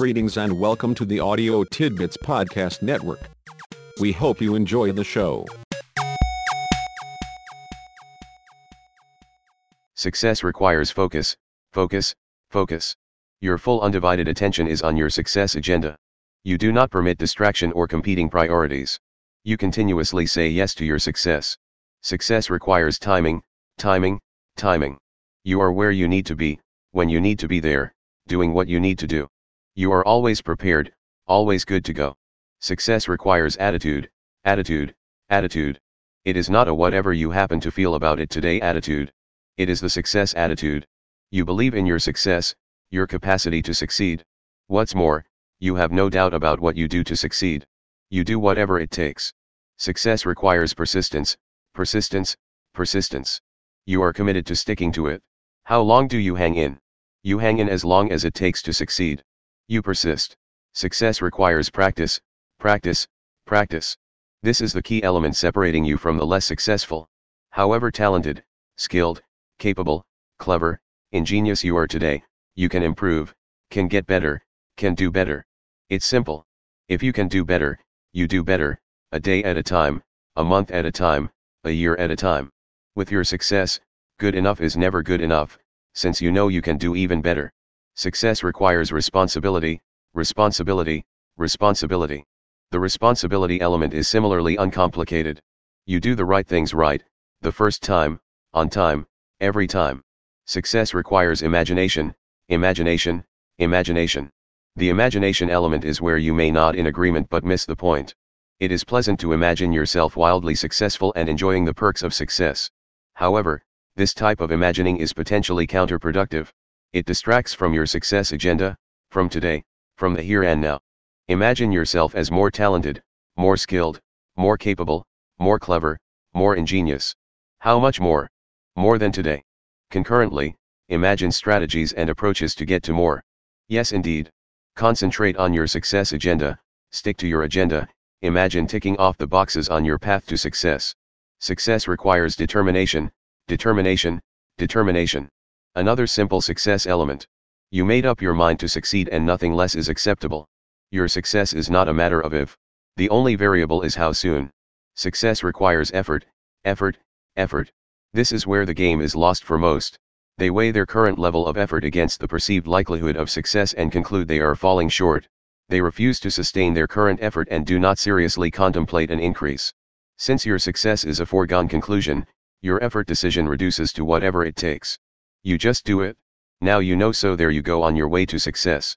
Greetings and welcome to the Audio Tidbits Podcast Network. We hope you enjoy the show. Success requires focus, focus, focus. Your full undivided attention is on your success agenda. You do not permit distraction or competing priorities. You continuously say yes to your success. Success requires timing, timing, timing. You are where you need to be, when you need to be there, doing what you need to do. You are always prepared, always good to go. Success requires attitude, attitude, attitude. It is not a whatever you happen to feel about it today attitude. It is the success attitude. You believe in your success, your capacity to succeed. What's more, you have no doubt about what you do to succeed. You do whatever it takes. Success requires persistence, persistence, persistence. You are committed to sticking to it. How long do you hang in? You hang in as long as it takes to succeed. You persist. Success requires practice, practice, practice. This is the key element separating you from the less successful. However talented, skilled, capable, clever, ingenious you are today, you can improve, can get better, can do better. It's simple. If you can do better, you do better, a day at a time, a month at a time, a year at a time. With your success, good enough is never good enough, since you know you can do even better. Success requires responsibility, responsibility, responsibility. The responsibility element is similarly uncomplicated. You do the right things right, the first time, on time, every time. Success requires imagination, imagination, imagination. The imagination element is where you may not in agreement but miss the point. It is pleasant to imagine yourself wildly successful and enjoying the perks of success. However, this type of imagining is potentially counterproductive. It distracts from your success agenda, from today, from the here and now. Imagine yourself as more talented, more skilled, more capable, more clever, more ingenious. How much more? More than today. Concurrently, imagine strategies and approaches to get to more. Yes, indeed. Concentrate on your success agenda, stick to your agenda, imagine ticking off the boxes on your path to success. Success requires determination, determination, determination. Another simple success element. You made up your mind to succeed and nothing less is acceptable. Your success is not a matter of if. The only variable is how soon. Success requires effort, effort, effort. This is where the game is lost for most. They weigh their current level of effort against the perceived likelihood of success and conclude they are falling short. They refuse to sustain their current effort and do not seriously contemplate an increase. Since your success is a foregone conclusion, your effort decision reduces to whatever it takes. You just do it. Now you know so there you go on your way to success.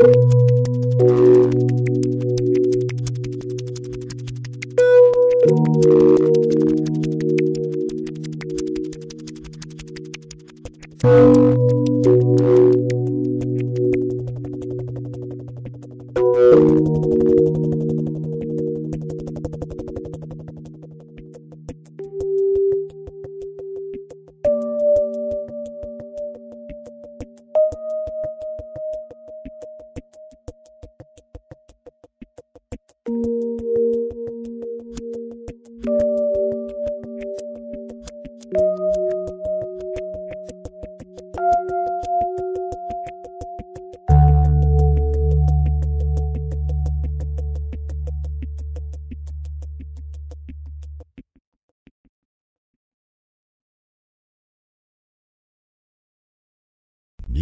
Música